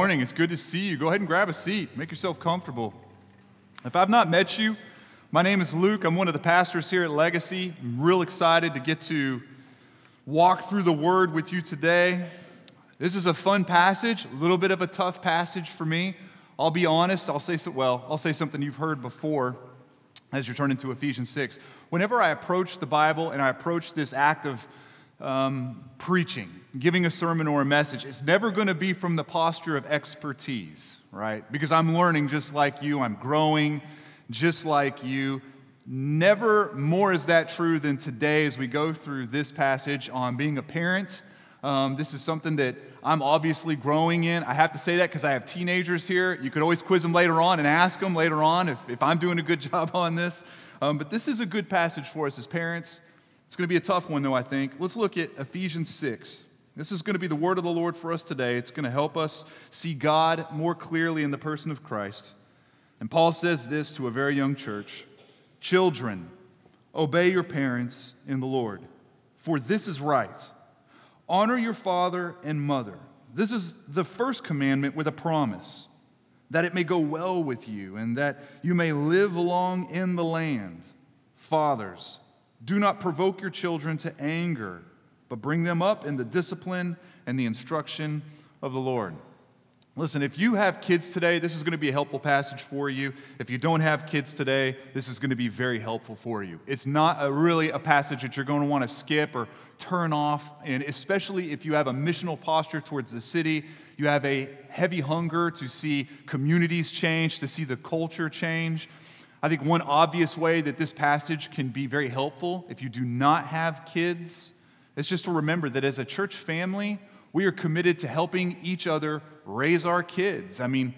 morning. It's good to see you. Go ahead and grab a seat. Make yourself comfortable. If I've not met you, my name is Luke. I'm one of the pastors here at Legacy. I'm real excited to get to walk through the Word with you today. This is a fun passage, a little bit of a tough passage for me. I'll be honest. I'll say so, well. I'll say something you've heard before as you're turning to Ephesians 6. Whenever I approach the Bible and I approach this act of um, preaching, giving a sermon or a message, it's never going to be from the posture of expertise, right? Because I'm learning just like you, I'm growing just like you. Never more is that true than today as we go through this passage on being a parent. Um, this is something that I'm obviously growing in. I have to say that because I have teenagers here. You could always quiz them later on and ask them later on if, if I'm doing a good job on this. Um, but this is a good passage for us as parents. It's going to be a tough one, though, I think. Let's look at Ephesians 6. This is going to be the word of the Lord for us today. It's going to help us see God more clearly in the person of Christ. And Paul says this to a very young church Children, obey your parents in the Lord, for this is right. Honor your father and mother. This is the first commandment with a promise that it may go well with you and that you may live long in the land. Fathers, do not provoke your children to anger, but bring them up in the discipline and the instruction of the Lord. Listen, if you have kids today, this is going to be a helpful passage for you. If you don't have kids today, this is going to be very helpful for you. It's not a, really a passage that you're going to want to skip or turn off, and especially if you have a missional posture towards the city, you have a heavy hunger to see communities change, to see the culture change. I think one obvious way that this passage can be very helpful if you do not have kids is just to remember that as a church family, we are committed to helping each other raise our kids. I mean,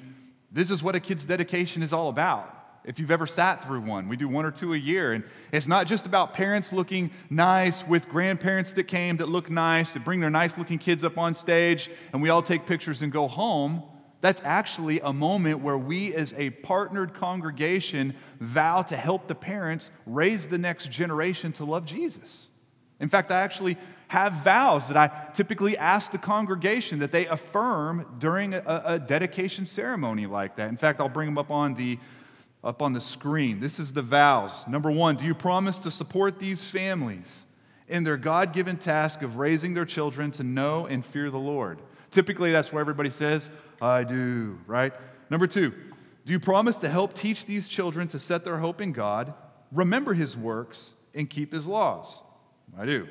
this is what a kid's dedication is all about. If you've ever sat through one, we do one or two a year. And it's not just about parents looking nice with grandparents that came that look nice, that bring their nice looking kids up on stage, and we all take pictures and go home. That's actually a moment where we, as a partnered congregation, vow to help the parents raise the next generation to love Jesus. In fact, I actually have vows that I typically ask the congregation that they affirm during a, a, dedication ceremony like that. In fact, I'll bring them up on the up on the screen. This is the vows. Number 1, do you promise to support these families in their God-given task of raising their children to know and fear the Lord? Typically, that's where everybody says, I do, right? Number two, do you promise to help teach these children to set their hope in God, remember his works, and keep his laws? I do.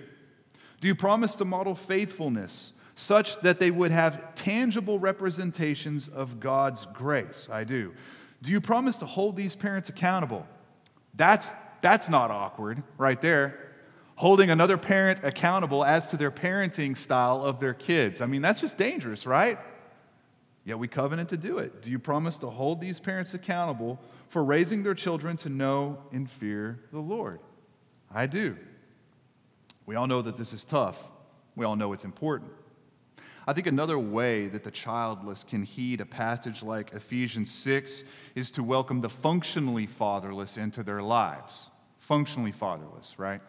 Do you promise to model faithfulness such that they would have tangible representations of God's grace? I do. Do you promise to hold these parents accountable? That's, that's not awkward right there holding another parent accountable as to their parenting style of their kids. I mean, that's just dangerous, right? Yet we covenant to do it. Do you promise to hold these parents accountable for raising their children to know and fear the Lord? I do. We all know that this is tough. We all know it's important. I think another way that the childless can heed a passage like Ephesians 6 is to welcome the functionally fatherless into their lives. Functionally fatherless, right?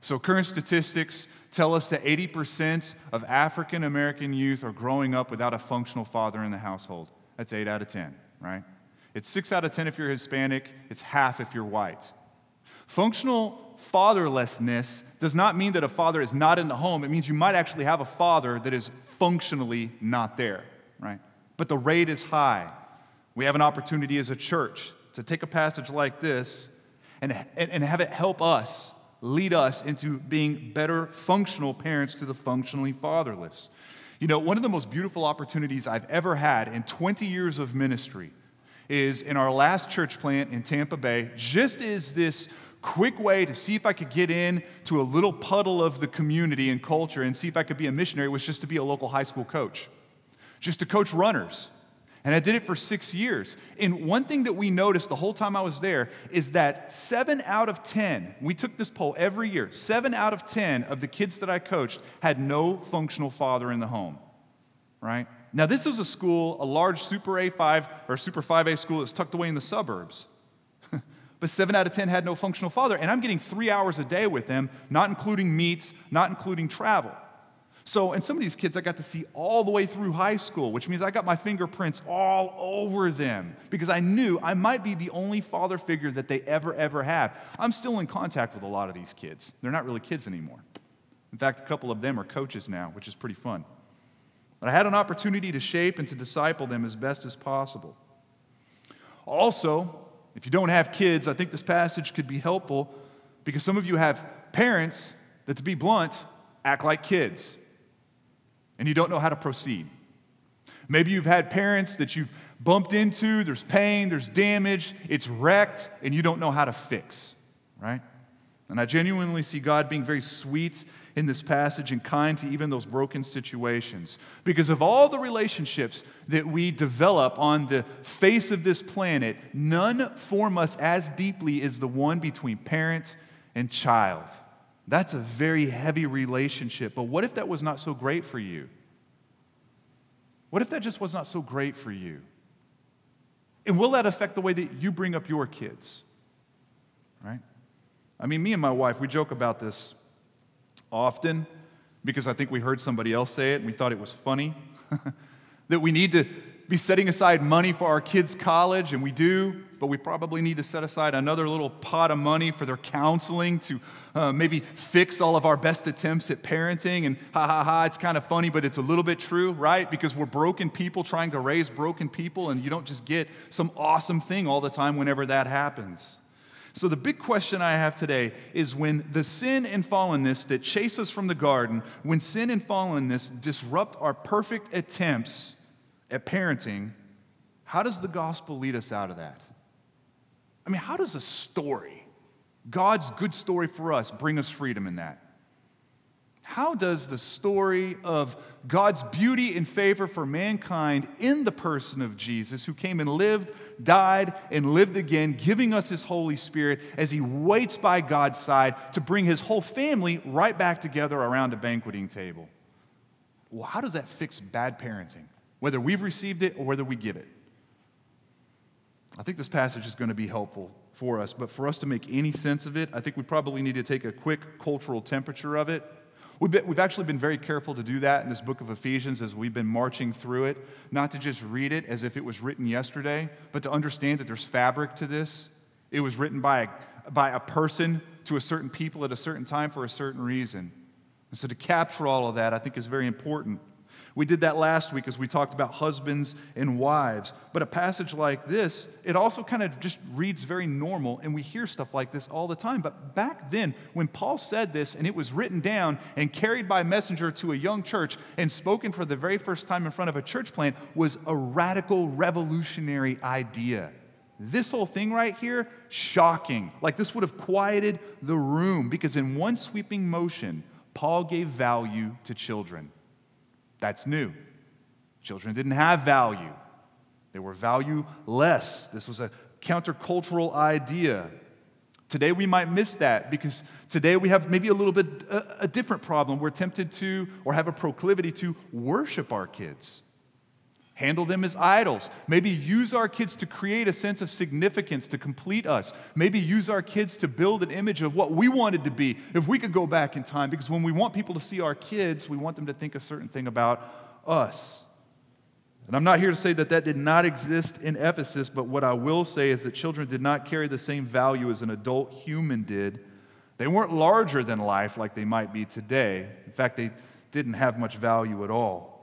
So, current statistics tell us that 80% of African American youth are growing up without a functional father in the household. That's 8 out of 10, right? It's 6 out of 10 if you're Hispanic, it's half if you're white. Functional fatherlessness does not mean that a father is not in the home. It means you might actually have a father that is functionally not there, right? But the rate is high. We have an opportunity as a church to take a passage like this and, and, have it help us lead us into being better functional parents to the functionally fatherless. You know, one of the most beautiful opportunities I've ever had in 20 years of ministry is in our last church plant in Tampa Bay, just as this quick way to see if I could get in to a little puddle of the community and culture and see if I could be a missionary was just to be a local high school coach, just to coach runners. And I did it for six years. And one thing that we noticed the whole time I was there is that seven out of 10, we took this poll every year, seven out of 10 of the kids that I coached had no functional father in the home, right? Now, this is a school, a large Super A5 or Super 5A school that's tucked away in the suburbs. But seven out of 10 had no functional father. And I'm getting three hours a day with them, not including meets, not including travel. So, and some of these kids I got to see all the way through high school, which means I got my fingerprints all over them because I knew I might be the only father figure that they ever, ever have. I'm still in contact with a lot of these kids. They're not really kids anymore. In fact, a couple of them are coaches now, which is pretty fun. But I had an opportunity to shape and to disciple them as best as possible. Also, if you don't have kids, I think this passage could be helpful because some of you have parents that, to be blunt, act like kids and you don't know how to proceed. Maybe you've had parents that you've bumped into, there's pain, there's damage, it's wrecked, and you don't know how to fix, right? And I genuinely see God being very sweet in this passage and kind to even those broken situations. Because of all the relationships that we develop on the face of this planet, none form us as deeply as the one between parent and child. That's a very heavy relationship. But what if that was not so great for you? What if that just was not so great for you? And will that affect the way that you bring up your kids? Right? I mean, me and my wife, we joke about this often because I think we heard somebody else say it and we thought it was funny. that we need to be setting aside money for our kids' college, and we do, but we probably need to set aside another little pot of money for their counseling to uh, maybe fix all of our best attempts at parenting. And ha ha ha, it's kind of funny, but it's a little bit true, right? Because we're broken people trying to raise broken people, and you don't just get some awesome thing all the time whenever that happens. So, the big question I have today is when the sin and fallenness that chase us from the garden, when sin and fallenness disrupt our perfect attempts at parenting, how does the gospel lead us out of that? I mean, how does a story, God's good story for us, bring us freedom in that? How does the story of God's beauty and favor for mankind in the person of Jesus, who came and lived, died, and lived again, giving us his Holy Spirit as he waits by God's side to bring his whole family right back together around a banqueting table? Well, how does that fix bad parenting? whether we've received it or whether we give it. I think this passage is going to be helpful for us, but for us to make any sense of it, I think we probably need to take a quick cultural temperature of it. We've, been, we've actually been very careful to do that in this book of Ephesians as we've been marching through it, not to just read it as if it was written yesterday, but to understand that there's fabric to this. It was written by a, by a person to a certain people at a certain time for a certain reason. And so to capture all of that, I think, is very important. We did that last week as we talked about husbands and wives. But a passage like this, it also kind of just reads very normal, and we hear stuff like this all the time. But back then, when Paul said this and it was written down and carried by messenger to a young church and spoken for the very first time in front of a church plant, was a radical, revolutionary idea. This whole thing right here, shocking. Like this would have quieted the room because in one sweeping motion, Paul gave value to children. That's new. Children didn't have value, they were valueless. This was a countercultural idea. Today we might miss that because today we have maybe a little bit a, a different problem. We're tempted to or have a proclivity to worship our kids handle them as idols. Maybe use our kids to create a sense of significance to complete us. Maybe use our kids to build an image of what we wanted to be if we could go back in time. Because when we want people to see our kids, we want them to think a certain thing about us. And I'm not here to say that that did not exist in Ephesus, but what I will say is that children did not carry the same value as an adult human did. They weren't larger than life like they might be today. In fact, they didn't have much value at all.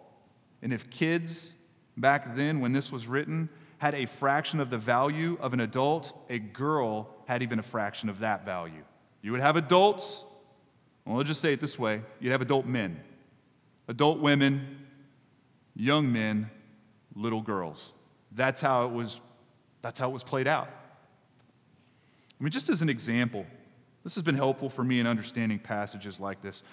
And if kids back then, when this was written, had a fraction of the value of an adult, a girl had even a fraction of that value. You would have adults, well, let's just say it this way you'd have adult men, adult women, young men, little girls. That's how it was, that's how it was played out. I mean, just as an example, this has been helpful for me in understanding passages like this.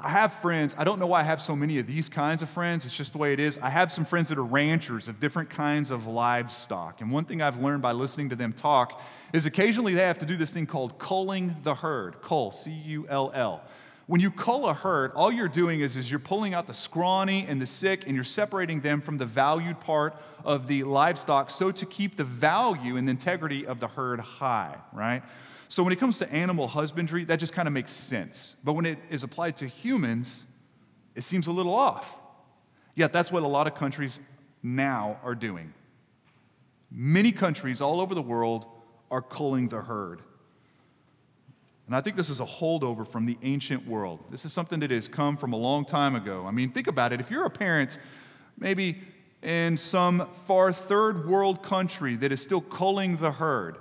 I have friends, I don't know why I have so many of these kinds of friends, it's just the way it is. I have some friends that are ranchers of different kinds of livestock. And one thing I've learned by listening to them talk is occasionally they have to do this thing called culling the herd. Cull, C U L L. When you cull a herd, all you're doing is, is you're pulling out the scrawny and the sick and you're separating them from the valued part of the livestock so to keep the value and integrity of the herd high, right? So when it comes to animal husbandry, that just kind of makes sense. But when it is applied to humans, It seems a little off. Yet that's what a lot of countries now are doing. Many countries all over the world are culling the herd. And I think this is a holdover from the ancient world. This is something that has come from a long time ago. I mean, think about it. If you're a parent, maybe in some far third world country that is still culling the herd,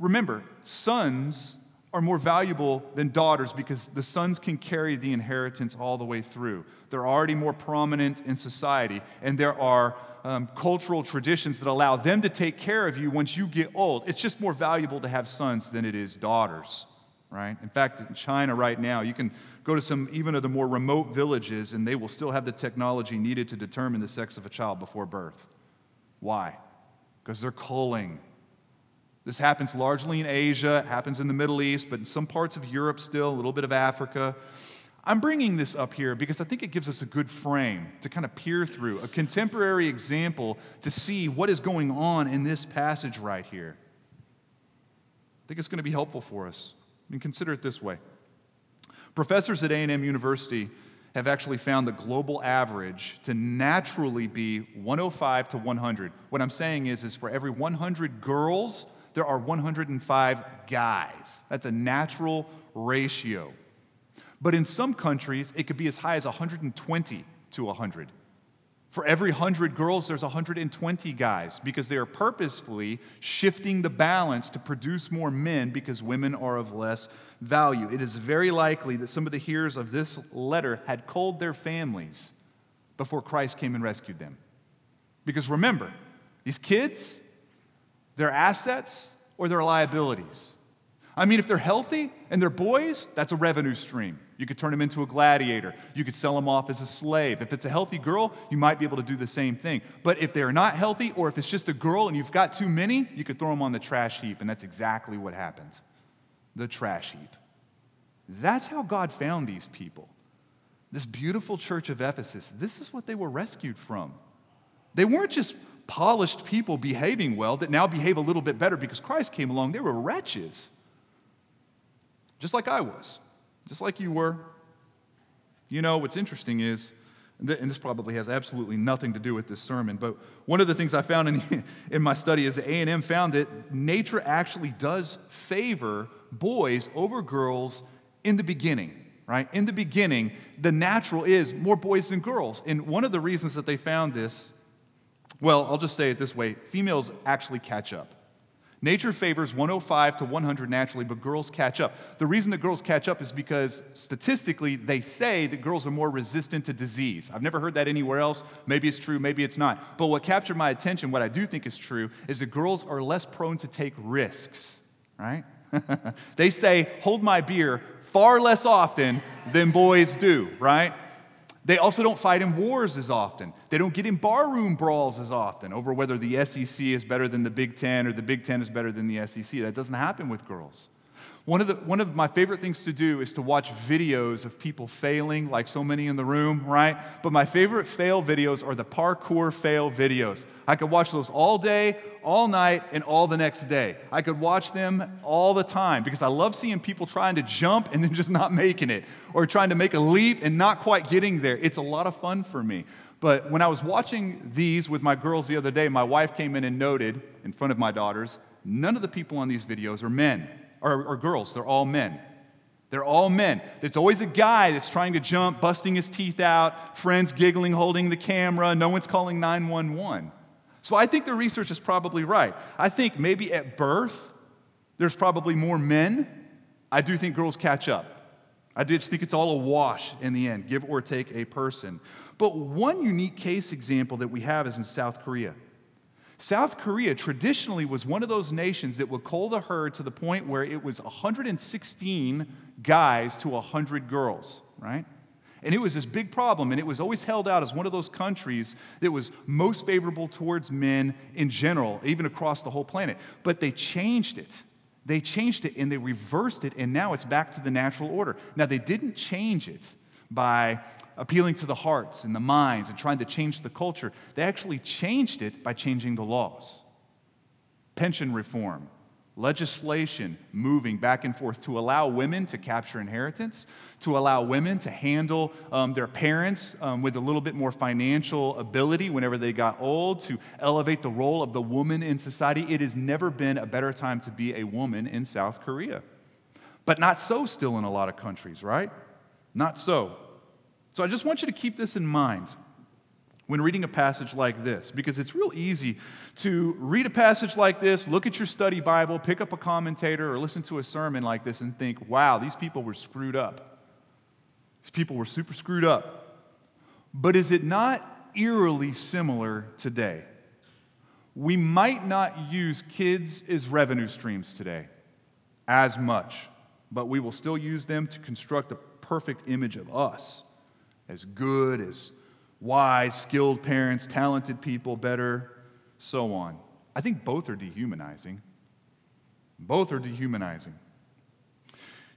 remember, sons are more valuable than daughters because the sons can carry the inheritance all the way through. They're already more prominent in society, and there are um, cultural traditions that allow them to take care of you once you get old. It's just more valuable to have sons than it is daughters, right? In fact, in China right now, you can go to some even of the more remote villages, and they will still have the technology needed to determine the sex of a child before birth. Why? Because they're culling this happens largely in Asia, it happens in the Middle East, but in some parts of Europe still, a little bit of Africa. I'm bringing this up here because I think it gives us a good frame to kind of peer through, a contemporary example to see what is going on in this passage right here. I think it's going to be helpful for us. And consider it this way. Professors at A&M University have actually found the global average to naturally be 105 to 100. What I'm saying is is for every 100 girls there are 105 guys. That's a natural ratio. But in some countries, it could be as high as 120 to 100. For every 100 girls, there's 120 guys because they are purposefully shifting the balance to produce more men because women are of less value. It is very likely that some of the hearers of this letter had culled their families before Christ came and rescued them. Because remember, these kids, their assets or their liabilities. I mean, if they're healthy and they're boys, that's a revenue stream. You could turn them into a gladiator. You could sell them off as a slave. If it's a healthy girl, you might be able to do the same thing. But if they're not healthy, or if it's just a girl and you've got too many, you could throw them on the trash heap. And that's exactly what happened the trash heap. That's how God found these people. This beautiful church of Ephesus, this is what they were rescued from. They weren't just polished people behaving well that now behave a little bit better because Christ came along. They were wretches, just like I was, just like you were. You know, what's interesting is, and this probably has absolutely nothing to do with this sermon, but one of the things I found in, in my study is that A&M found that nature actually does favor boys over girls in the beginning right? In the beginning, the natural is more boys than girls. And one of the reasons that they found this well, I'll just say it this way females actually catch up. Nature favors 105 to 100 naturally, but girls catch up. The reason that girls catch up is because statistically they say that girls are more resistant to disease. I've never heard that anywhere else. Maybe it's true, maybe it's not. But what captured my attention, what I do think is true, is that girls are less prone to take risks, right? they say, hold my beer far less often than boys do, right? They also don't fight in wars as often. They don't get in barroom brawls as often over whether the SEC is better than the Big Ten or the Big Ten is better than the SEC. That doesn't happen with girls. One of, the, one of my favorite things to do is to watch videos of people failing, like so many in the room, right? But my favorite fail videos are the parkour fail videos. I could watch those all day, all night, and all the next day. I could watch them all the time because I love seeing people trying to jump and then just not making it, or trying to make a leap and not quite getting there. It's a lot of fun for me. But when I was watching these with my girls the other day, my wife came in and noted in front of my daughters, none of the people on these videos are men or, or girls, they're all men. They're all men. There's always a guy that's trying to jump, busting his teeth out, friends giggling, holding the camera, no one's calling 911. So I think the research is probably right. I think maybe at birth, there's probably more men. I do think girls catch up. I just think it's all a wash in the end, give or take a person. But one unique case example that we have is in South Korea. South Korea traditionally was one of those nations that would cull the herd to the point where it was 116 guys to 100 girls, right? And it was this big problem, and it was always held out as one of those countries that was most favorable towards men in general, even across the whole planet. But they changed it. They changed it and they reversed it, and now it's back to the natural order. Now, they didn't change it by appealing to the hearts and the minds and trying to change the culture. They actually changed it by changing the laws. Pension reform, legislation moving back and forth to allow women to capture inheritance, to allow women to handle um, their parents um, with a little bit more financial ability whenever they got old, to elevate the role of the woman in society. It has never been a better time to be a woman in South Korea. But not so still in a lot of countries, right? Not so. So I just want you to keep this in mind when reading a passage like this because it's real easy to read a passage like this, look at your study Bible, pick up a commentator, or listen to a sermon like this and think, wow, these people were screwed up. These people were super screwed up. But is it not eerily similar today? We might not use kids as revenue streams today as much, but we will still use them to construct a perfect image of us as good, as wise, skilled parents, talented people, better, so on. I think both are dehumanizing. Both are dehumanizing.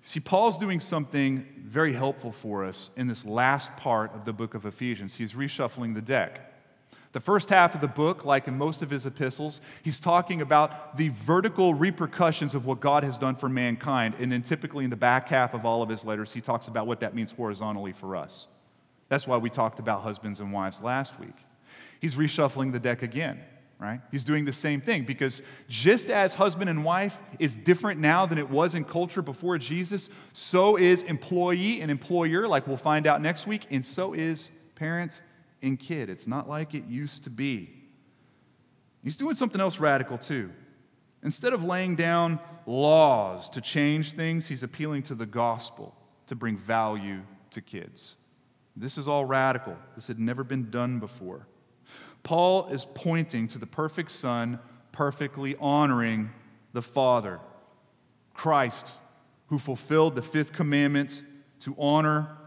See, Paul's doing something very helpful for us in this last part of the book of Ephesians. He's reshuffling the deck. The first half of the book, like in most of his epistles, he's talking about the vertical repercussions of what God has done for mankind. And then typically in the back half of all of his letters, he talks about what that means horizontally for us. That's why we talked about husbands and wives last week. He's reshuffling the deck again, right? He's doing the same thing because just as husband and wife is different now than it was in culture before Jesus, so is employee and employer, like we'll find out next week, and so is parents and kid. It's not like it used to be. He's doing something else radical too. Instead of laying down laws to change things, he's appealing to the gospel to bring value to kids. This is all radical. This had never been done before. Paul is pointing to the perfect Son, perfectly honoring the Father. Christ, who fulfilled the fifth commandment to honor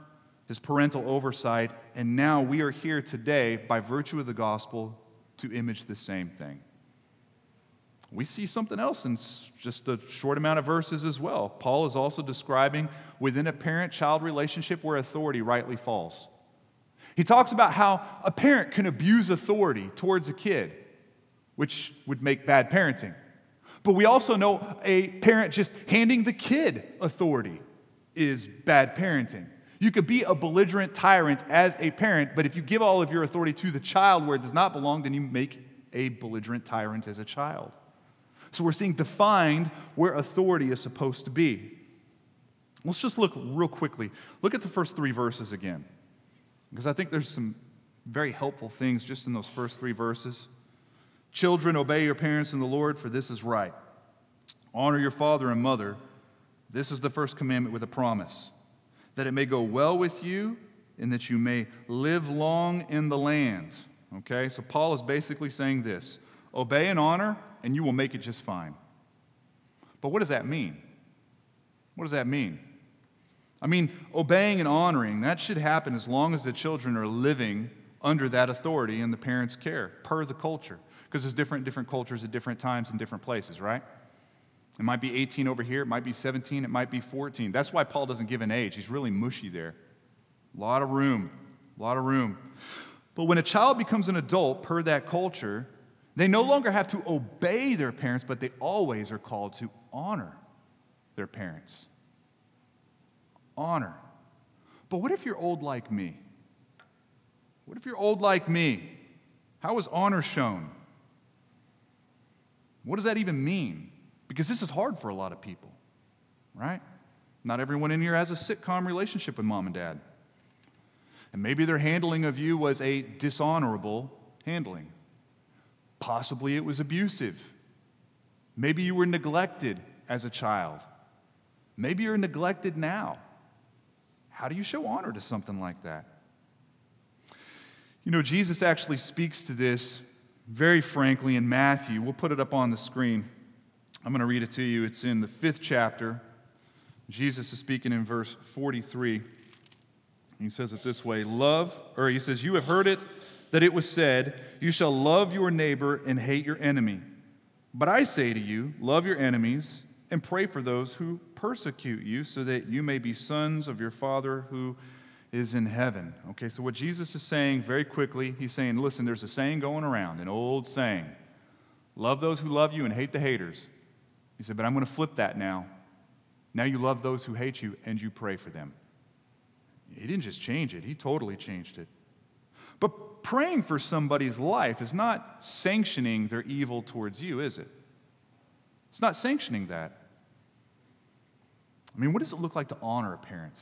his parental oversight, and now we are here today, by virtue of the gospel, to image the same thing. We see something else in just a short amount of verses as well. Paul is also describing within a parent child relationship where authority rightly falls. He talks about how a parent can abuse authority towards a kid, which would make bad parenting. But we also know a parent just handing the kid authority is bad parenting. You could be a belligerent tyrant as a parent, but if you give all of your authority to the child where it does not belong, then you make a belligerent tyrant as a child. So we're seeing defined where authority is supposed to be. Let's just look real quickly. Look at the first three verses again, because I think there's some very helpful things just in those first three verses. Children, obey your parents in the Lord, for this is right. Honor your father and mother. This is the first commandment with a promise that it may go well with you and that you may live long in the land. Okay, so Paul is basically saying this obey and honor and you will make it just fine. But what does that mean? What does that mean? I mean, obeying and honoring, that should happen as long as the children are living under that authority and the parents' care, per the culture. Because there's different different cultures at different times and different places, right? It might be 18 over here, it might be 17, it might be 14. That's why Paul doesn't give an age. He's really mushy there. A lot of room, a lot of room. But when a child becomes an adult, per that culture, they no longer have to obey their parents, but they always are called to honor their parents. Honor. But what if you're old like me? What if you're old like me? How is honor shown? What does that even mean? Because this is hard for a lot of people, right? Not everyone in here has a sitcom relationship with mom and dad. And maybe their handling of you was a dishonorable handling. Possibly it was abusive. Maybe you were neglected as a child. Maybe you're neglected now. How do you show honor to something like that? You know, Jesus actually speaks to this very frankly in Matthew. We'll put it up on the screen. I'm going to read it to you. It's in the fifth chapter. Jesus is speaking in verse 43. He says it this way Love, or he says, You have heard it that it was said, You shall love your neighbor and hate your enemy. But I say to you, love your enemies and pray for those who persecute you, so that you may be sons of your Father who is in heaven. Okay, so what Jesus is saying very quickly, he's saying, Listen, there's a saying going around, an old saying love those who love you and hate the haters. He said, But I'm going to flip that now. Now you love those who hate you and you pray for them. He didn't just change it, he totally changed it. But praying for somebody's life is not sanctioning their evil towards you, is it? It's not sanctioning that. I mean, what does it look like to honor a parent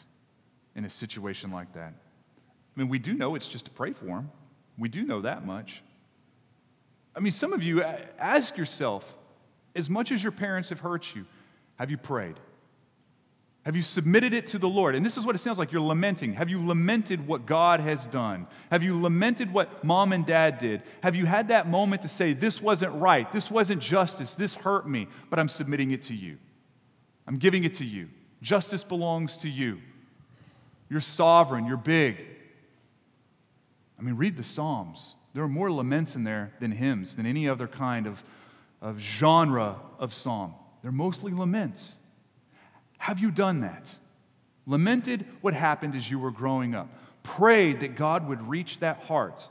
in a situation like that? I mean, we do know it's just to pray for them. We do know that much. I mean, some of you ask yourself, as much as your parents have hurt you, have you prayed? Have you submitted it to the Lord? And this is what it sounds like you're lamenting. Have you lamented what God has done? Have you lamented what mom and dad did? Have you had that moment to say, This wasn't right, this wasn't justice, this hurt me, but I'm submitting it to you? I'm giving it to you. Justice belongs to you. You're sovereign, you're big. I mean, read the Psalms. There are more laments in there than hymns, than any other kind of, of genre of psalm. They're mostly laments. Have you done that? Lamented what happened as you were growing up. Prayed that God would reach that heart,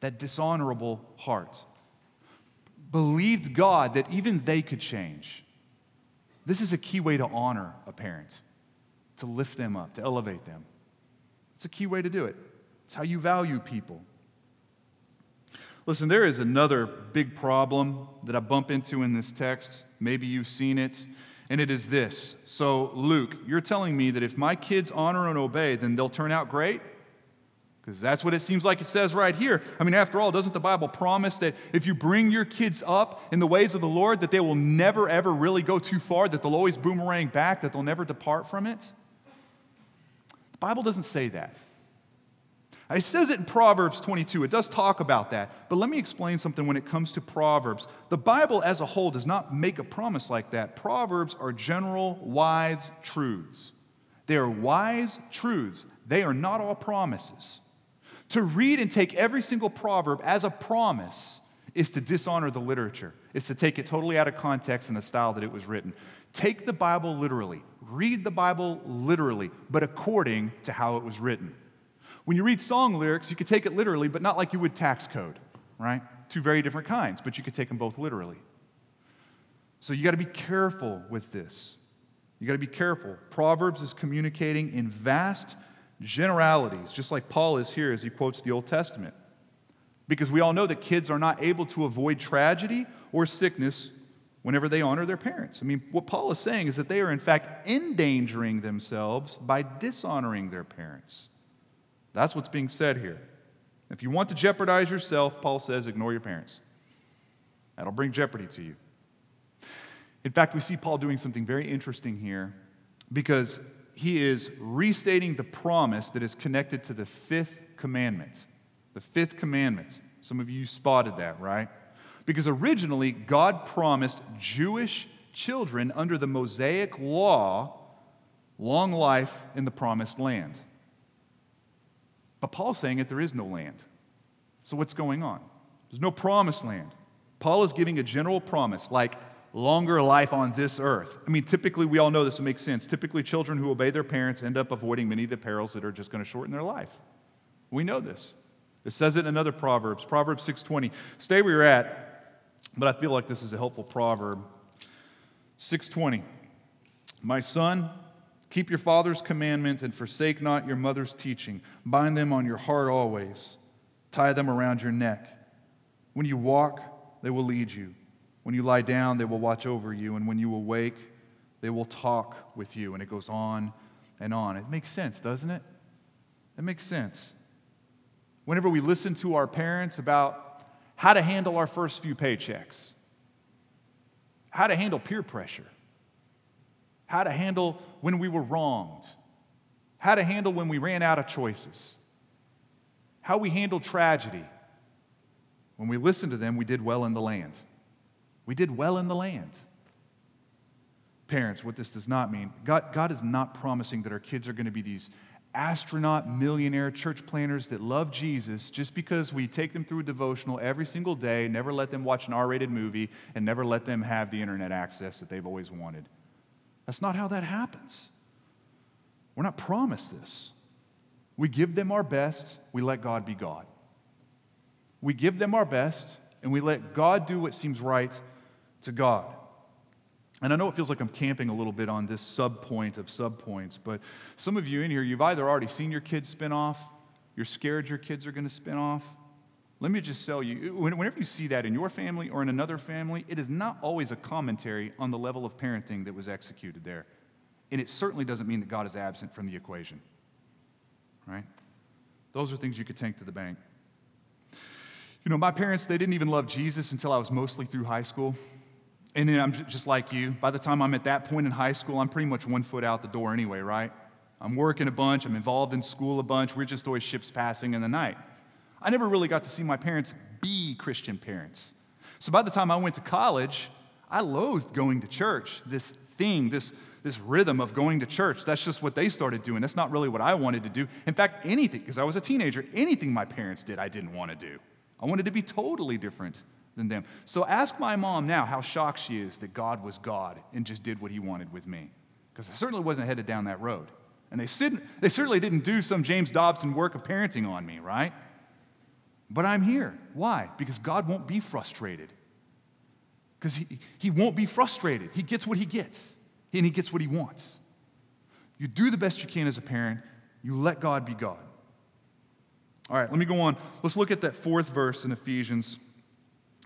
that dishonorable heart. Believed God that even they could change. This is a key way to honor a parent, to lift them up, to elevate them. It's a key way to do it. It's how you value people. Listen, there is another big problem that I bump into in this text. Maybe you've seen it and it is this. So, Luke, you're telling me that if my kids honor and obey, then they'll turn out great? Because that's what it seems like it says right here. I mean, after all, doesn't the Bible promise that if you bring your kids up in the ways of the Lord, that they will never, ever really go too far, that they'll always boomerang back, that they'll never depart from it? The Bible doesn't say that. It says it in Proverbs 22. It does talk about that. But let me explain something when it comes to Proverbs. The Bible as a whole does not make a promise like that. Proverbs are general, wise truths. They are wise truths, they are not all promises. To read and take every single proverb as a promise is to dishonor the literature, is to take it totally out of context and the style that it was written. Take the Bible literally, read the Bible literally, but according to how it was written. When you read song lyrics, you could take it literally, but not like you would tax code, right? Two very different kinds, but you could take them both literally. So you got to be careful with this. You got to be careful. Proverbs is communicating in vast generalities, just like Paul is here as he quotes the Old Testament. Because we all know that kids are not able to avoid tragedy or sickness whenever they honor their parents. I mean, what Paul is saying is that they are, in fact, endangering themselves by dishonoring their parents. That's what's being said here. If you want to jeopardize yourself, Paul says, ignore your parents. That'll bring jeopardy to you. In fact, we see Paul doing something very interesting here because he is restating the promise that is connected to the fifth commandment. The fifth commandment. Some of you spotted that, right? Because originally, God promised Jewish children under the Mosaic law long life in the promised land. But Paul's saying that there is no land. So what's going on? There's no promised land. Paul is giving a general promise, like longer life on this earth. I mean, typically, we all know this it makes sense. Typically, children who obey their parents end up avoiding many of the perils that are just going to shorten their life. We know this. It says it in another Proverbs, Proverbs 6:20. Stay where you're at, but I feel like this is a helpful proverb. 620. My son, Keep your father's commandment and forsake not your mother's teaching. Bind them on your heart always, tie them around your neck. When you walk, they will lead you. When you lie down, they will watch over you. And when you awake, they will talk with you. And it goes on and on. It makes sense, doesn't it? It makes sense. Whenever we listen to our parents about how to handle our first few paychecks, how to handle peer pressure, how to handle when we were wronged, how to handle when we ran out of choices, how we handled tragedy. When we listened to them, we did well in the land. We did well in the land. Parents, what this does not mean, God, God is not promising that our kids are going to be these astronaut, millionaire church planners that love Jesus just because we take them through a devotional every single day, never let them watch an R rated movie, and never let them have the internet access that they've always wanted. That's not how that happens. We're not promised this. We give them our best, we let God be God. We give them our best, and we let God do what seems right to God. And I know it feels like I'm camping a little bit on this sub point of sub points, but some of you in here, you've either already seen your kids spin off, you're scared your kids are going to spin off. Let me just tell you, whenever you see that in your family or in another family, it is not always a commentary on the level of parenting that was executed there. And it certainly doesn't mean that God is absent from the equation. Right? Those are things you could take to the bank. You know, my parents, they didn't even love Jesus until I was mostly through high school. And then I'm just like you. By the time I'm at that point in high school, I'm pretty much one foot out the door anyway, right? I'm working a bunch, I'm involved in school a bunch. We're just always ships passing in the night. I never really got to see my parents be Christian parents. So by the time I went to college, I loathed going to church, this thing, this, this rhythm of going to church. That's just what they started doing. That's not really what I wanted to do. In fact, anything, because I was a teenager, anything my parents did, I didn't want to do. I wanted to be totally different than them. So ask my mom now how shocked she is that God was God and just did what he wanted with me. Because I certainly wasn't headed down that road. And they, they certainly didn't do some James Dobson work of parenting on me, right? But I'm here. Why? Because God won't be frustrated. Because he, he won't be frustrated. He gets what he gets, and he gets what he wants. You do the best you can as a parent, you let God be God. All right, let me go on. Let's look at that fourth verse in Ephesians.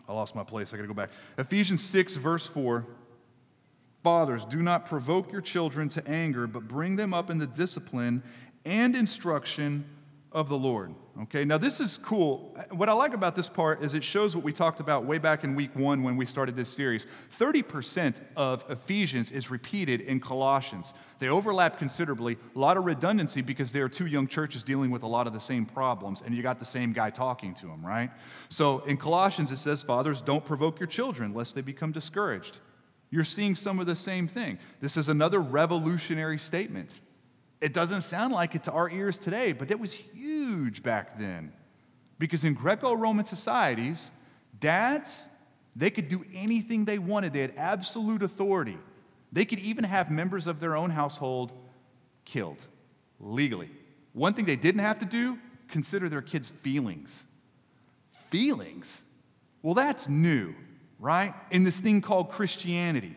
I lost my place. I got to go back. Ephesians 6, verse 4. Fathers, do not provoke your children to anger, but bring them up in the discipline and instruction of the Lord. Okay, now this is cool. What I like about this part is it shows what we talked about way back in week one when we started this series. 30% of Ephesians is repeated in Colossians. They overlap considerably, a lot of redundancy because there are two young churches dealing with a lot of the same problems, and you got the same guy talking to them, right? So in Colossians, it says, Fathers, don't provoke your children lest they become discouraged. You're seeing some of the same thing. This is another revolutionary statement. It doesn't sound like it to our ears today, but it was huge back then. Because in Greco Roman societies, dads, they could do anything they wanted, they had absolute authority. They could even have members of their own household killed legally. One thing they didn't have to do consider their kids' feelings. Feelings? Well, that's new, right? In this thing called Christianity,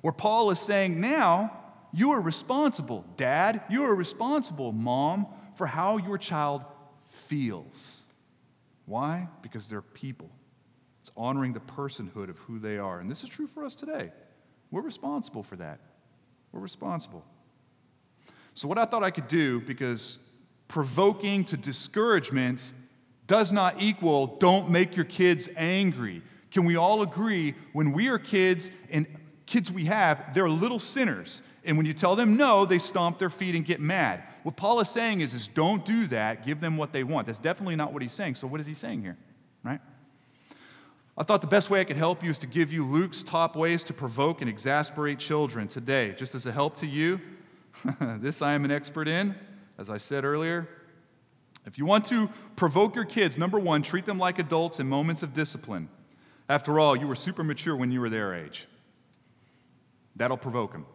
where Paul is saying now, you are responsible, dad, you are responsible, mom, for how your child feels. Why? Because they're people. It's honoring the personhood of who they are. And this is true for us today. We're responsible for that. We're responsible. So, what I thought I could do, because provoking to discouragement does not equal don't make your kids angry. Can we all agree when we are kids and kids we have, they're little sinners. And when you tell them no, they stomp their feet and get mad. What Paul is saying is, is don't do that. Give them what they want. That's definitely not what he's saying. So what is he saying here? Right? I thought the best way I could help you is to give you Luke's top ways to provoke and exasperate children today. Just as a help to you, this I am an expert in, as I said earlier. If you want to provoke your kids, number one, treat them like adults in moments of discipline. After all, you were super mature when you were their age. That'll provoke them.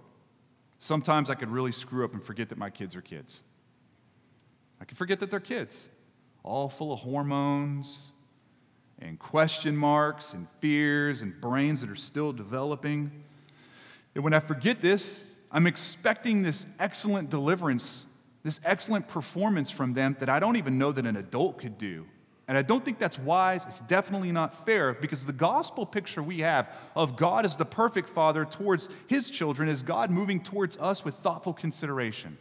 Sometimes I could really screw up and forget that my kids are kids. I could forget that they're kids, all full of hormones and question marks and fears and brains that are still developing. And when I forget this, I'm expecting this excellent deliverance, this excellent performance from them that I don't even know that an adult could do. And I don't think that's wise. It's definitely not fair because the gospel picture we have of God as the perfect father towards his children is God moving towards us with thoughtful consideration.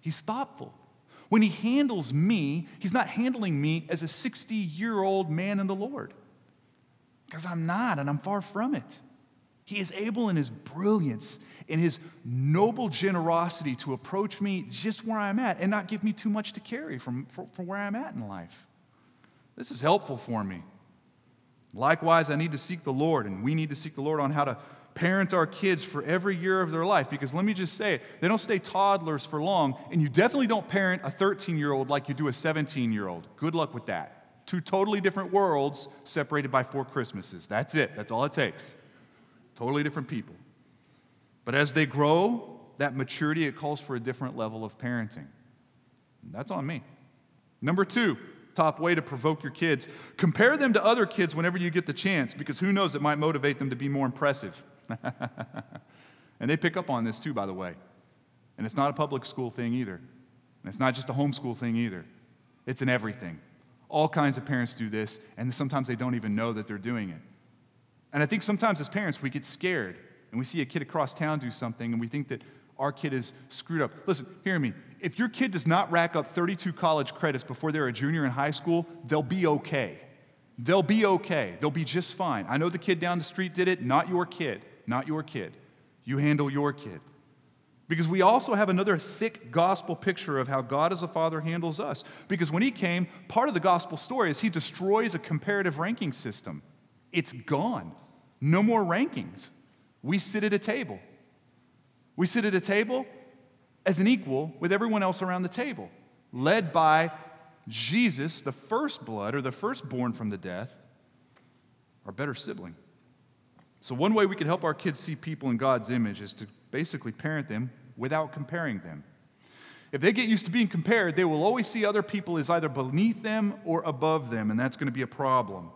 He's thoughtful. When he handles me, he's not handling me as a 60 year old man in the Lord because I'm not and I'm far from it. He is able in his brilliance, in his noble generosity to approach me just where I'm at and not give me too much to carry from, from, from where I'm at in life. This is helpful for me. Likewise, I need to seek the Lord, and we need to seek the Lord on how to parent our kids for every year of their life. Because let me just say, they don't stay toddlers for long, and you definitely don't parent a 13 year old like you do a 17 year old. Good luck with that. Two totally different worlds separated by four Christmases. That's it, that's all it takes. Totally different people. But as they grow, that maturity, it calls for a different level of parenting. And that's on me. Number two, top way to provoke your kids. Compare them to other kids whenever you get the chance, because who knows, it might motivate them to be more impressive. and they pick up on this too, by the way. And it's not a public school thing either. And it's not just a homeschool thing either. It's in everything. All kinds of parents do this, and sometimes they don't even know that they're doing it. And I think sometimes as parents, we get scared and we see a kid across town do something and we think that our kid is screwed up. Listen, hear me. If your kid does not rack up 32 college credits before they're a junior in high school, they'll be okay. They'll be okay. They'll be just fine. I know the kid down the street did it, not your kid. Not your kid. You handle your kid. Because we also have another thick gospel picture of how God as a father handles us. Because when he came, part of the gospel story is he destroys a comparative ranking system. It's gone. No more rankings. We sit at a table. We sit at a table as an equal with everyone else around the table, led by Jesus, the first blood or the firstborn from the death, our better sibling. So, one way we can help our kids see people in God's image is to basically parent them without comparing them. If they get used to being compared, they will always see other people as either beneath them or above them, and that's going to be a problem.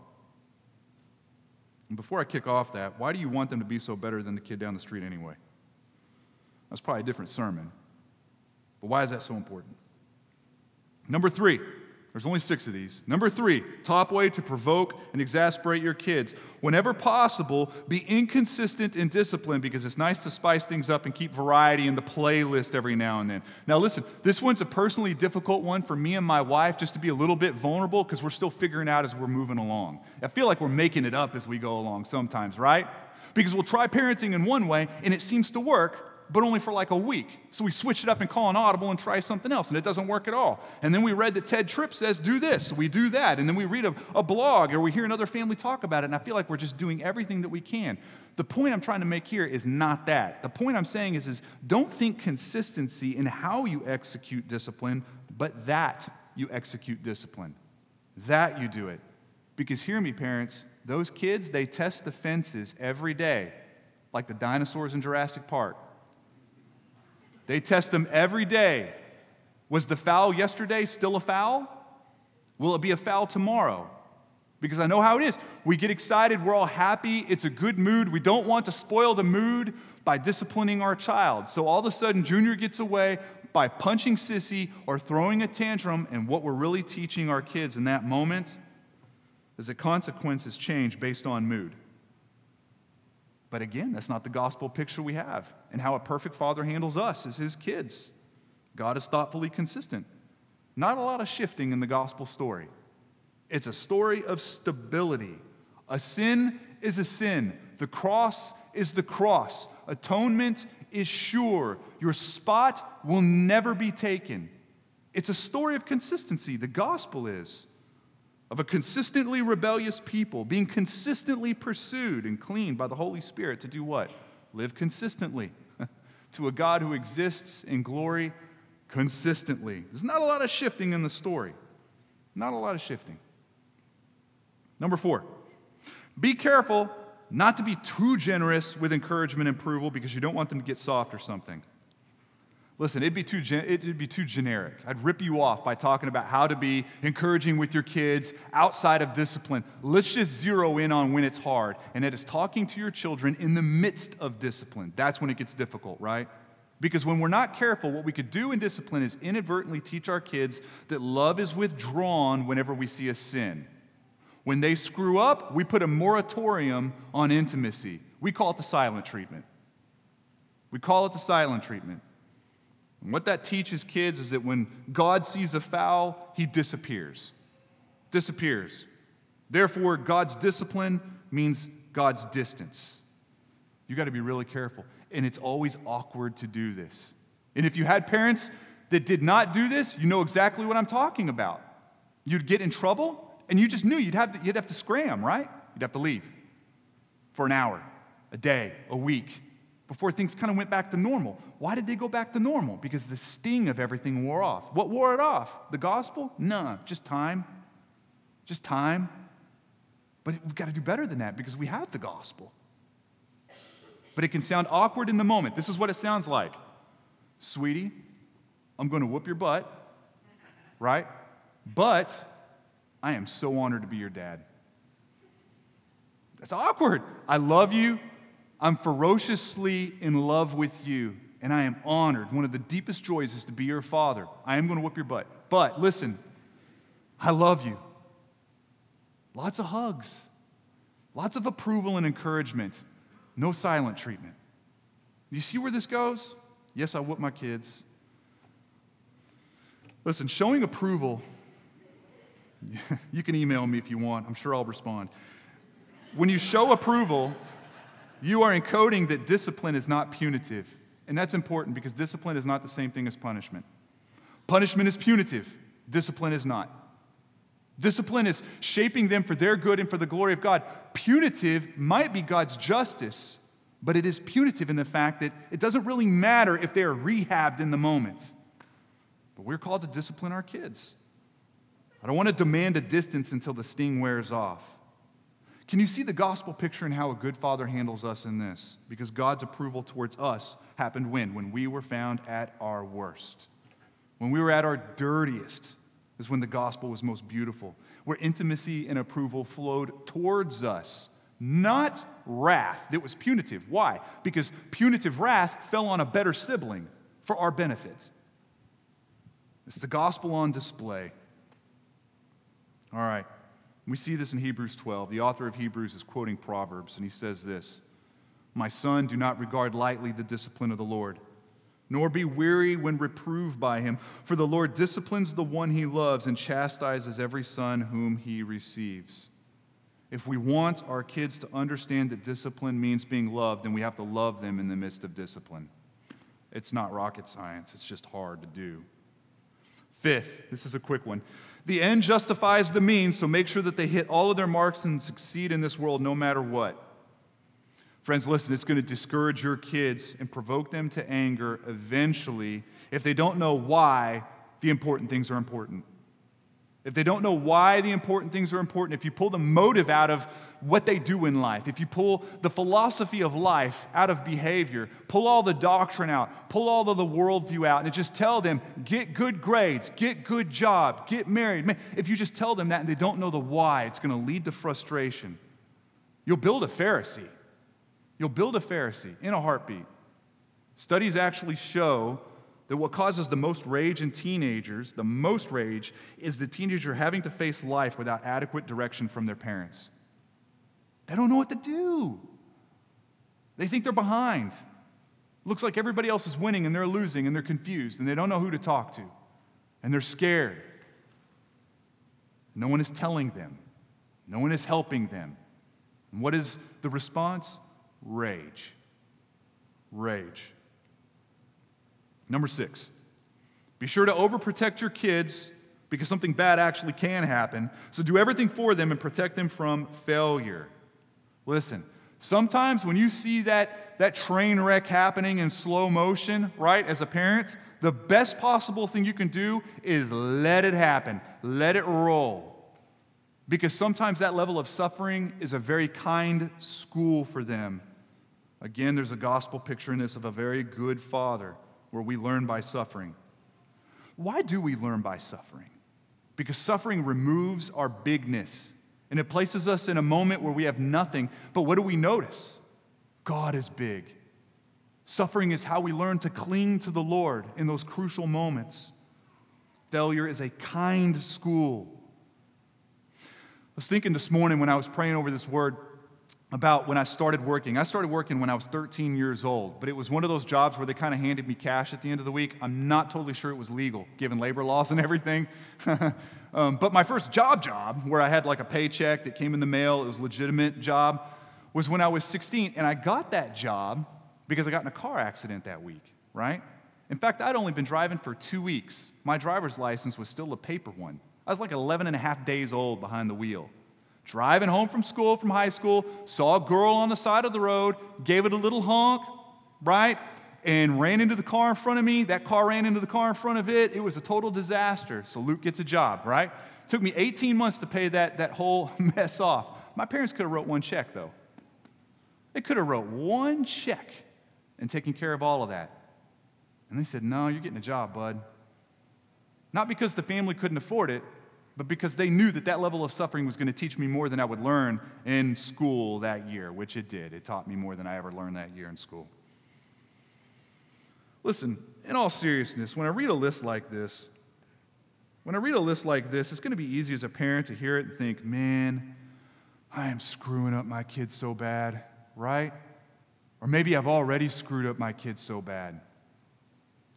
And before I kick off that, why do you want them to be so better than the kid down the street anyway? That's probably a different sermon. But why is that so important? Number three, there's only six of these. Number three, top way to provoke and exasperate your kids. Whenever possible, be inconsistent in discipline because it's nice to spice things up and keep variety in the playlist every now and then. Now, listen, this one's a personally difficult one for me and my wife just to be a little bit vulnerable because we're still figuring out as we're moving along. I feel like we're making it up as we go along sometimes, right? Because we'll try parenting in one way and it seems to work, but only for like a week. So we switch it up and call an audible and try something else, and it doesn't work at all. And then we read that Tedd Tripp says, do this. We do that. And then we read a, a blog or we hear another family talk about it, and I feel like we're just doing everything that we can. The point I'm trying to make here is not that. The point I'm saying is, is don't think consistency in how you execute discipline, but that you execute discipline. That you do it. Because hear me, parents, those kids, they test the fences every day, like the dinosaurs in Jurassic Park. They test them every day. Was the foul yesterday still a foul? Will it be a foul tomorrow? Because I know how it is. We get excited, we're all happy, it's a good mood. We don't want to spoil the mood by disciplining our child. So all of a sudden, Junior gets away by punching Sissy or throwing a tantrum, and what we're really teaching our kids in that moment is that consequences change based on mood. But again, that's not the gospel picture we have and how a perfect father handles us as his kids. God is thoughtfully consistent. Not a lot of shifting in the gospel story. It's a story of stability. A sin is a sin. The cross is the cross. Atonement is sure. Your spot will never be taken. It's a story of consistency. The gospel is of a consistently rebellious people being consistently pursued and cleaned by the Holy Spirit to do what? Live consistently to a God who exists in glory consistently. There's not a lot of shifting in the story. Not a lot of shifting. Number four, be careful not to be too generous with encouragement and approval because you don't want them to get soft or something. Listen, it'd be, too, it'd be too generic. I'd rip you off by talking about how to be encouraging with your kids outside of discipline. Let's just zero in on when it's hard, and it is talking to your children in the midst of discipline. That's when it gets difficult, right? Because when we're not careful, what we could do in discipline is inadvertently teach our kids that love is withdrawn whenever we see a sin. When they screw up, we put a moratorium on intimacy. We call it the silent treatment. We call it the silent treatment. And what that teaches kids is that when God sees a foul, he disappears. Disappears. Therefore, God's discipline means God's distance. You got to be really careful. And it's always awkward to do this. And if you had parents that did not do this, you know exactly what I'm talking about. You'd get in trouble, and you just knew you'd have to, you'd have to scram, right? You'd have to leave for an hour, a day, a week before things kind of went back to normal. Why did they go back to normal? Because the sting of everything wore off. What wore it off? The gospel? No, just time. Just time. But we've got to do better than that because we have the gospel. But it can sound awkward in the moment. This is what it sounds like Sweetie, I'm going to whoop your butt, right? But I am so honored to be your dad. That's awkward. I love you. I'm ferociously in love with you, and I am honored. One of the deepest joys is to be your father. I am going to whoop your butt. But listen, I love you. Lots of hugs, lots of approval and encouragement, no silent treatment. You see where this goes? Yes, I whoop my kids. Listen, showing approval, you can email me if you want. I'm sure I'll respond. When you show approval, you are encoding that discipline is not punitive. And that's important because discipline is not the same thing as punishment. Punishment is punitive, discipline is not. Discipline is shaping them for their good and for the glory of God. Punitive might be God's justice, but it is punitive in the fact that it doesn't really matter if they are rehabbed in the moment. But we're called to discipline our kids. I don't want to demand a distance until the sting wears off. Can you see the gospel picture and how a good father handles us in this? Because God's approval towards us happened when? When we were found at our worst. When we were at our dirtiest is when the gospel was most beautiful, where intimacy and approval flowed towards us, not wrath that was punitive. Why? Because punitive wrath fell on a better sibling for our benefit. It's the gospel on display. All right. We see this in Hebrews 12. The author of Hebrews is quoting Proverbs, and he says this My son, do not regard lightly the discipline of the Lord, nor be weary when reproved by him. For the Lord disciplines the one he loves and chastises every son whom he receives. If we want our kids to understand that discipline means being loved, then we have to love them in the midst of discipline. It's not rocket science, it's just hard to do. Fifth, this is a quick one. The end justifies the means, so make sure that they hit all of their marks and succeed in this world no matter what. Friends, listen, it's going to discourage your kids and provoke them to anger eventually if they don't know why the important things are important if they don't know why the important things are important, if you pull the motive out of what they do in life, if you pull the philosophy of life out of behavior, pull all the doctrine out, pull all of the worldview out, and just tell them, get good grades, get good job, get married. Man, If you just tell them that and they don't know the why, it's going to lead to frustration. You'll build a Pharisee. You'll build a Pharisee in a heartbeat. Studies actually show that what causes the most rage in teenagers, the most rage, is the teenager having to face life without adequate direction from their parents. They don't know what to do. They think they're behind. Looks like everybody else is winning and they're losing and they're confused and they don't know who to talk to. And they're scared. No one is telling them, no one is helping them. And what is the response? Rage. Rage. Number six, be sure to overprotect your kids because something bad actually can happen. So do everything for them and protect them from failure. Listen, sometimes when you see that, that train wreck happening in slow motion, right, as a parent, the best possible thing you can do is let it happen, let it roll. Because sometimes that level of suffering is a very kind school for them. Again, there's a gospel picture in this of a very good father where we learn by suffering. Why do we learn by suffering? Because suffering removes our bigness and it places us in a moment where we have nothing. But what do we notice? God is big. Suffering is how we learn to cling to the Lord in those crucial moments. Failure is a kind school. I was thinking this morning when I was praying over this word about when I started working. I started working when I was 13 years old, but it was one of those jobs where they kind of handed me cash at the end of the week. I'm not totally sure it was legal, given labor laws and everything. um, but my first job job, where I had like a paycheck that came in the mail, it was a legitimate job, was when I was 16. And I got that job because I got in a car accident that week, right? In fact, I'd only been driving for two weeks. My driver's license was still a paper one. I was like 11 and a half days old behind the wheel. Driving home from school, from high school, saw a girl on the side of the road, gave it a little honk, right? And ran into the car in front of me. That car ran into the car in front of it. It was a total disaster. So Luke gets a job, right? It took me 18 months to pay that, that whole mess off. My parents could have wrote one check, though. They could have wrote one check and taken care of all of that. And they said, No, you're getting a job, bud. Not because the family couldn't afford it, but because they knew that that level of suffering was going to teach me more than I would learn in school that year, which it did. It taught me more than I ever learned that year in school. Listen, in all seriousness, when I read a list like this, when I read a list like this, it's going to be easy as a parent to hear it and think, man, I am screwing up my kids so bad, right? Or maybe I've already screwed up my kids so bad.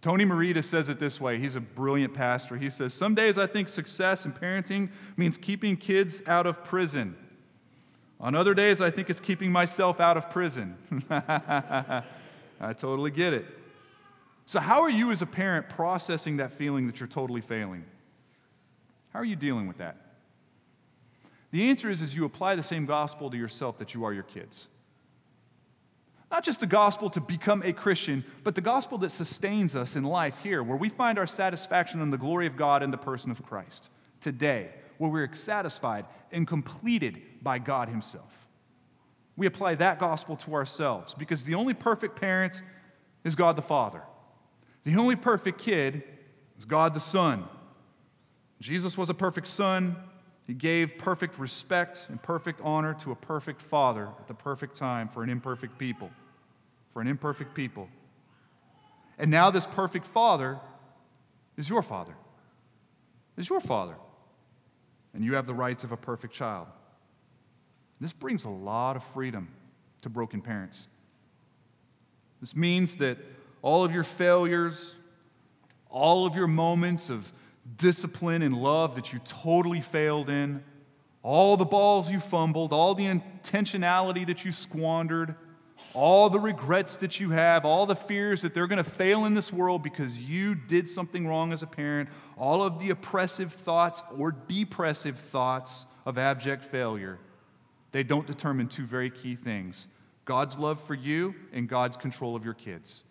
Tony Merida says it this way. He's a brilliant pastor. He says, Some days I think success in parenting means keeping kids out of prison. On other days, I think it's keeping myself out of prison. I totally get it. So, how are you as a parent processing that feeling that you're totally failing? How are you dealing with that? The answer is, is you apply the same gospel to yourself that you are your kids. Not just the gospel to become a Christian, but the gospel that sustains us in life here, where we find our satisfaction in the glory of God in the person of Christ. Today, where we're satisfied and completed by God Himself. We apply that gospel to ourselves because the only perfect parent is God the Father. The only perfect kid is God the Son. Jesus was a perfect son. He gave perfect respect and perfect honor to a perfect father at the perfect time for an imperfect people for an imperfect people. And now, this perfect Father is your Father, is your Father. And you have the rights of a perfect child. This brings a lot of freedom to broken parents. This means that all of your failures, all of your moments of discipline and love that you totally failed in, all the balls you fumbled, all the intentionality that you squandered, all the regrets that you have, all the fears that they're going to fail in this world because you did something wrong as a parent, all of the oppressive thoughts or depressive thoughts of abject failure, they don't determine two very key things God's love for you and God's control of your kids.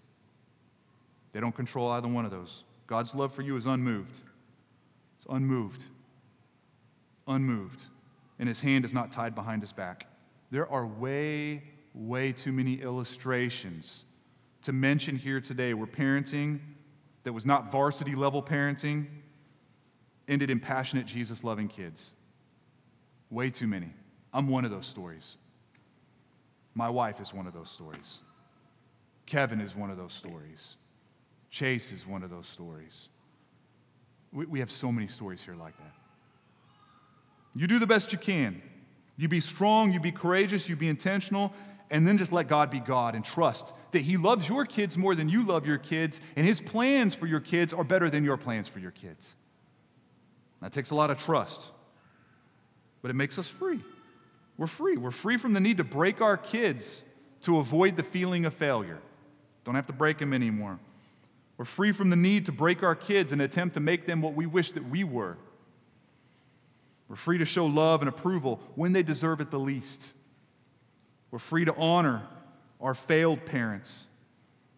They don't control either one of those. God's love for you is unmoved. It's unmoved. Unmoved. And his hand is not tied behind his back. There are way way too many illustrations to mention here today where parenting that was not varsity level parenting ended in passionate Jesus loving kids. Way too many. I'm one of those stories. My wife is one of those stories. Kevin is one of those stories. Chase is one of those stories. We, we have so many stories here like that. You do the best you can. You be strong, you be courageous, you be intentional, and then just let God be God and trust that He loves your kids more than you love your kids, and His plans for your kids are better than your plans for your kids. That takes a lot of trust, but it makes us free. We're free. We're free from the need to break our kids to avoid the feeling of failure. Don't have to break them anymore. We're free from the need to break our kids and attempt to make them what we wish that we were. We're free to show love and approval when they deserve it the least. We're free to honor our failed parents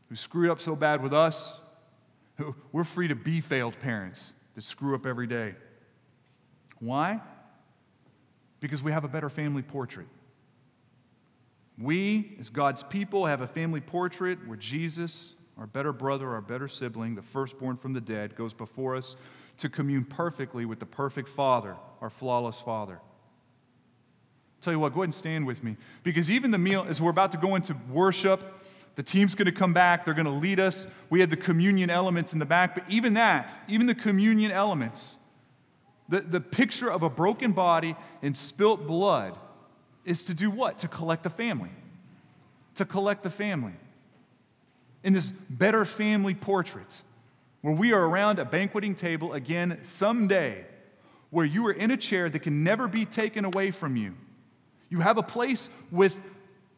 who screwed up so bad with us. We're free to be failed parents that screw up every day. Why? Because we have a better family portrait. We, as God's people, have a family portrait where Jesus, our better brother, our better sibling, the firstborn from the dead, goes before us to commune perfectly with the perfect Father, our flawless Father. Tell you what, go ahead and stand with me. Because even the meal, as we're about to go into worship, the team's going to come back. They're going to lead us. We have the communion elements in the back. But even that, even the communion elements, the, the picture of a broken body and spilt blood is to do what? To collect the family. To collect the family. In this better family portrait, where we are around a banqueting table again someday, where you are in a chair that can never be taken away from you you have a place with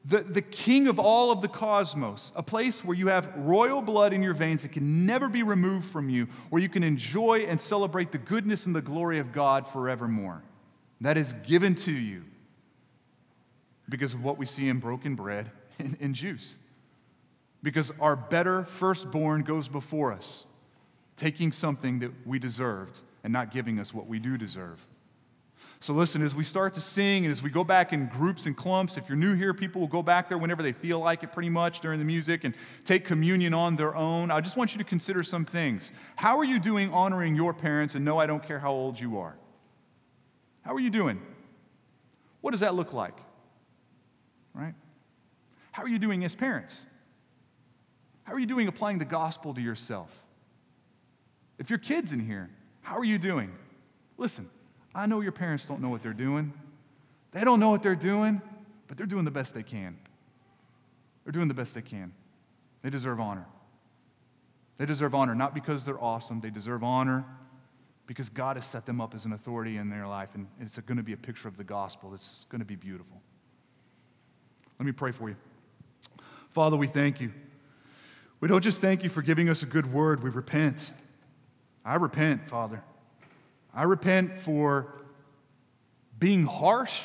the, the king of all of the cosmos, a place where you have royal blood in your veins that can never be removed from you, where you can enjoy and celebrate the goodness and the glory of God forevermore. That is given to you because of what we see in broken bread and, and juice. Because our better firstborn goes before us, taking something that we deserved and not giving us what we do deserve. So, listen, as we start to sing and as we go back in groups and clumps, if you're new here, people will go back there whenever they feel like it, pretty much during the music, and take communion on their own. I just want you to consider some things. How are you doing honoring your parents? And no, I don't care how old you are. How are you doing? What does that look like? Right? How are you doing as parents? How are you doing applying the gospel to yourself? If your kids in here, how are you doing? Listen, I know your parents don't know what they're doing. They don't know what they're doing, but they're doing the best they can. They're doing the best they can. They deserve honor. They deserve honor not because they're awesome, they deserve honor because God has set them up as an authority in their life, and it's going to be a picture of the gospel. It's going to be beautiful. Let me pray for you. Father, we thank you. We don't just thank you for giving us a good word, we repent. I repent, Father. I repent for being harsh,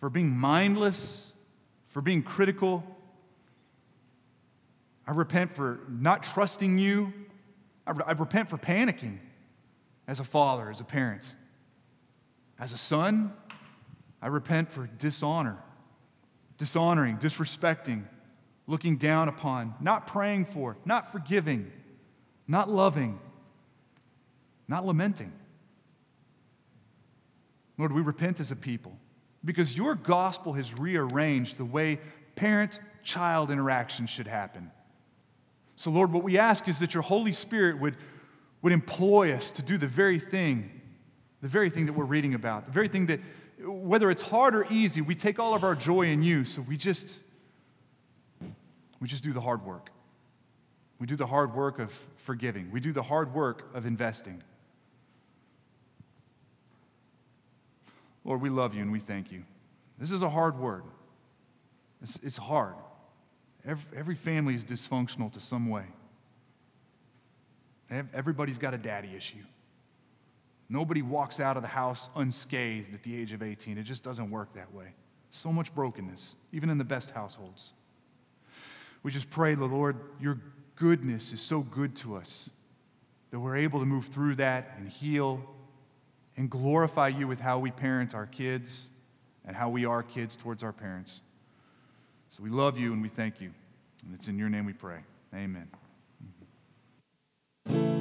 for being mindless, for being critical. I repent for not trusting you. I, re- I repent for panicking as a father, as a parent. As a son, I repent for dishonor, dishonoring, disrespecting, looking down upon, not praying for, not forgiving, not loving, not lamenting. Lord, we repent as a people because your gospel has rearranged the way parent child interaction should happen. So, Lord, what we ask is that your Holy Spirit would, would employ us to do the very thing, the very thing that we're reading about, the very thing that, whether it's hard or easy, we take all of our joy in you. So we just, we just do the hard work. We do the hard work of forgiving. We do the hard work of investing. Lord, we love you and we thank you. This is a hard word. It's, it's hard. Every, every family is dysfunctional to some way. Everybody's got a daddy issue. Nobody walks out of the house unscathed at the age of 18. It just doesn't work that way. So much brokenness, even in the best households. We just pray, the Lord, your goodness is so good to us that we're able to move through that and heal and glorify you with how we parent our kids and how we are kids towards our parents. So we love you and we thank you. And it's in your name we pray. Amen. Mm-hmm.